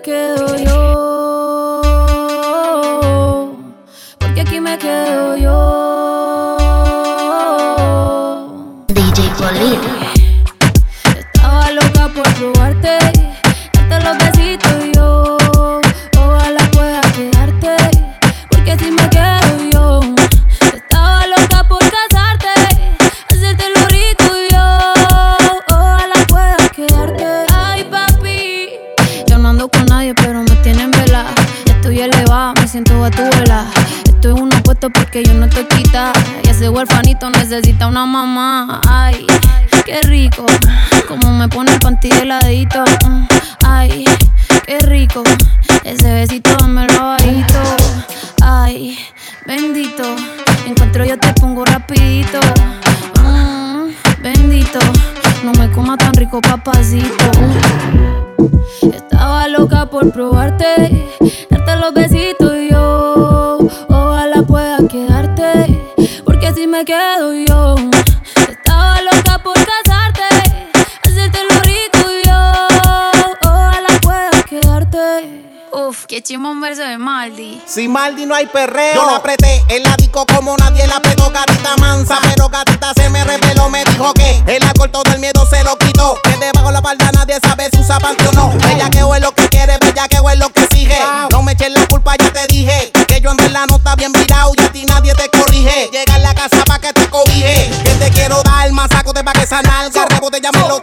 que huerfanito necesita una mamá. Ay, qué rico. Como me pone el panty heladito. Ay, qué rico. Ese besito me lo bajito. Ay, bendito. Encuentro yo te pongo rapidito. Mm, bendito. No me coma tan rico, papacito. Estaba loca por probarte quedo yo. Estaba loca por casarte, hacerte lo rico yo. Ojalá puedas quedarte. Uf, qué chimón verso de Maldi. Sin Maldi no hay perreo. Yo la apreté el ático como nadie la apretó. Gatita mansa, pero gatita se me reveló. Me dijo que el alcohol todo el miedo se lo quitó. Que debajo la palda nadie sabe si usa panty o no. Ella que rebote pa' que esa nalga rebote, ya me lo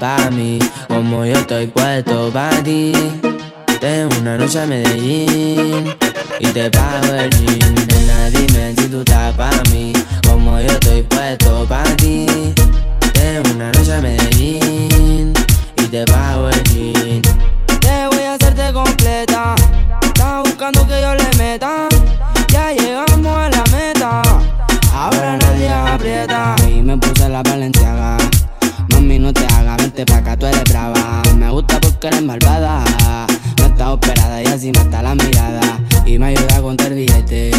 pa' mí, como yo estoy puesto pa' ti. Tengo una noche a Medellín y te pago el jean. Nena, dime si tú estás pa' mí, como yo estoy puesto pa' ti. Tengo una noche a Medellín y te pago el jean. Te voy a hacerte completa. Estás buscando que yo le meta. Ya llegamos a la meta. Ahora nadie aprieta. Y me puse la valenciaga. Mami, no te hagas, vente pa' acá, tú eres brava. Me gusta porque eres malvada. No estás operada y así mata la mirada. Y me ayuda a contar billete.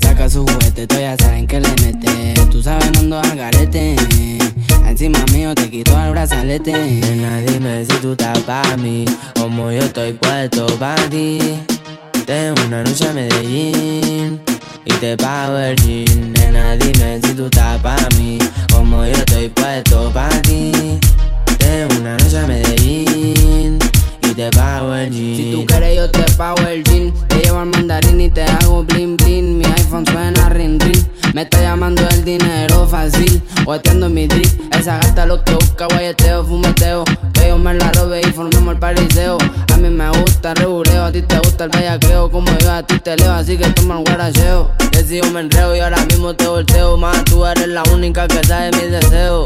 Saca su juguete, tú ya saben que le mete. Tú sabes, no ando al garete. Encima mío te quito el brazalete. Nena, dime si tú estás pa' mí, como yo estoy puesto pa' ti. Tengo una noche a Medellín y te pago el jean. Nena, dime si tú estás pa' mí, como yo estoy puesto pa' ti. Una noche a Medellín y te pago el jean. Si tú quieres yo te pago el jean. Te llevo al mandarín y te hago bling bling. Mi iPhone suena ring ring Me está llamando el dinero fácil. Guateando en mi drip. Esa gata lo que busca guayeteo, fumeteo. Que yo me la robe y formemos el pariseo. A mí me gusta el reguleo A ti te gusta el bellaqueo. Como yo a ti te leo Así que toma el guaracheo. Yo me enreo y ahora mismo te volteo. Más tú eres la única que sabe mis deseos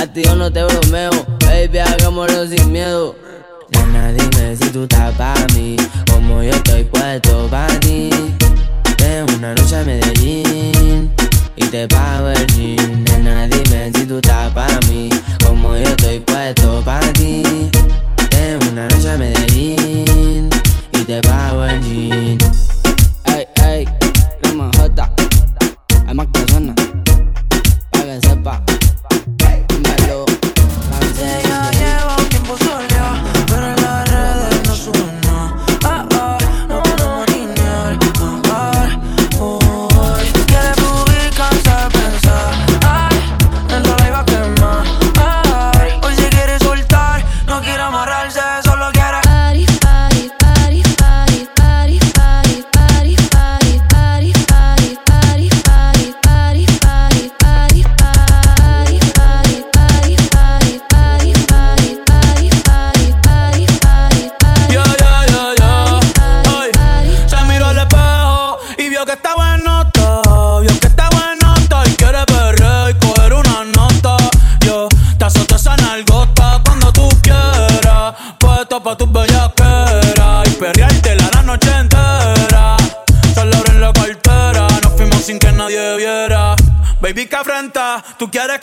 A ti yo no te bromeo Baby, hagámoslo sin miedo Nena, dime si tú estás pa' mí, como yo estoy puesto pa' ti. Tengo una noche a Medellín y te pago el jean. Nena, dime si tú estás pa' mí, como yo estoy puesto pa' ti. Tengo una noche a Medellín y te pago el jean. Ey, ey, crema J. Hay más personas. Sepa. Tú quieres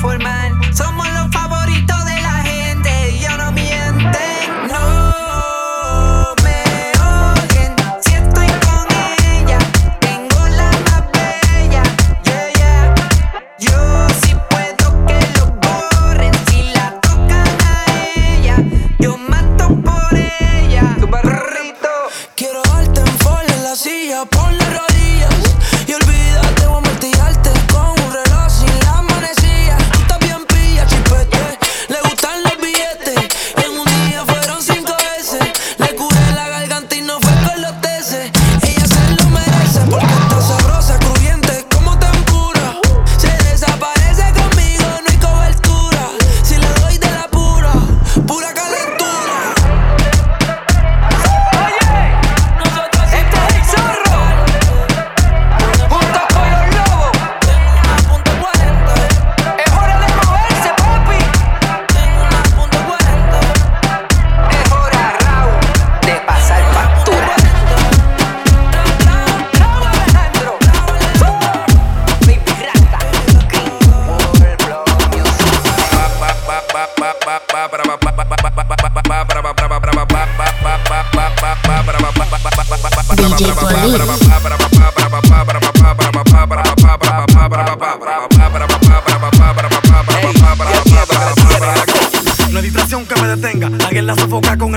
voor mij.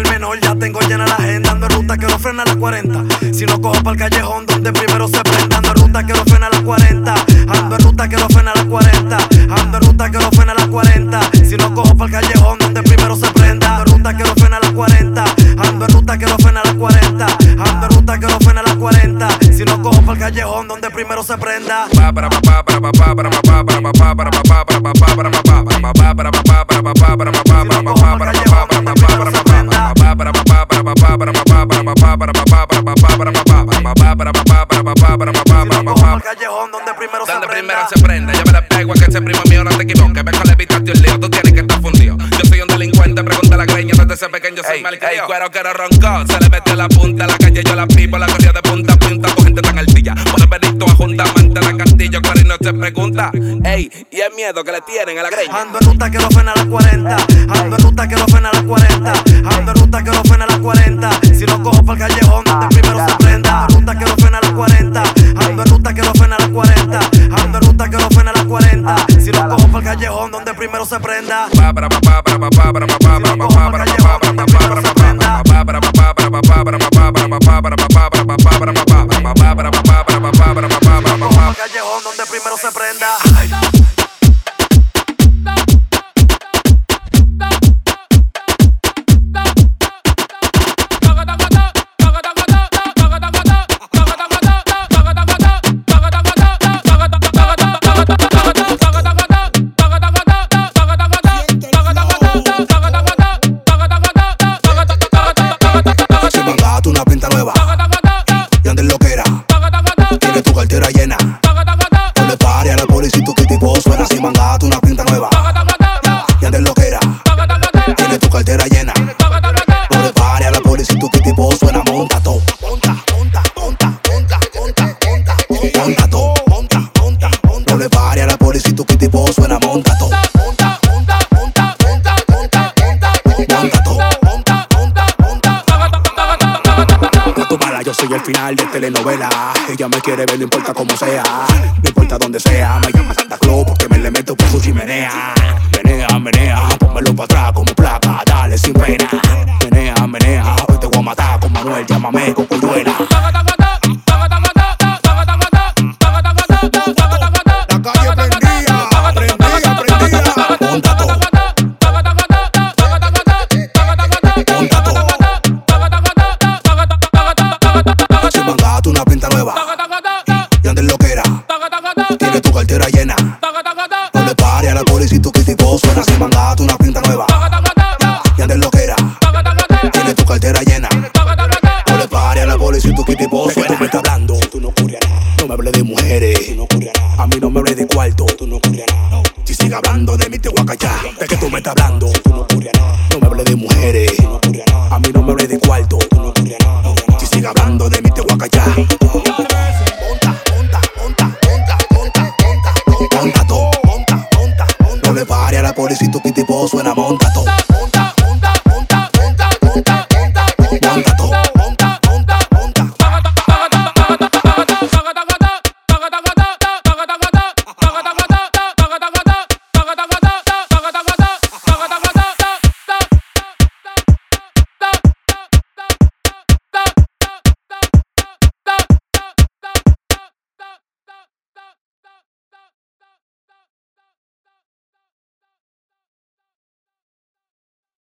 El menor. Ya tengo llena la agenda. Ando en ruta que no frena las 40. Si no cojo para el callejón donde primero se prenda. Ando ruta que no frena las 40. Ando en ruta que no frena las 40. Ando en ruta que no frena las 40. Si no cojo para el callejón donde primero se prenda. Ando ruta que no frena las 40. Ando en ruta que no frena las 40. Ando en ruta que no frena las 40. Si no cojo para el callejón donde primero se prenda. Al callejón donde primero se Donde primero se prende, yo me le pego a que ese primo mío no te equivoques. Ven con evitarte un lío, tú tienes que estar fundido. Yo soy un delincuente, pregunta la greña desde ese pequeño soy mal Ey, cuero que no roncó, se le metió la punta la calle, yo la pipo, la corría de punta a punta con gente tan altilla. Por el a junta, la castillo, no se pregunta. Ey, y el miedo que le tienen a la greña. Ando en ruta que no frena a las 40. Ando en ruta que no frena a las 40. Ando en ruta que no frena a las 40. Si no cojo para el callejón donde primero se prenda. Ando en ruta que no frena a las 40. Ando en ruta que no frena a las 40. Ando en ruta que no frena a las 40. Si no cojo para el callejón donde primero se prenda. Callejón Ella me quiere ver, no importa cómo sea. allá.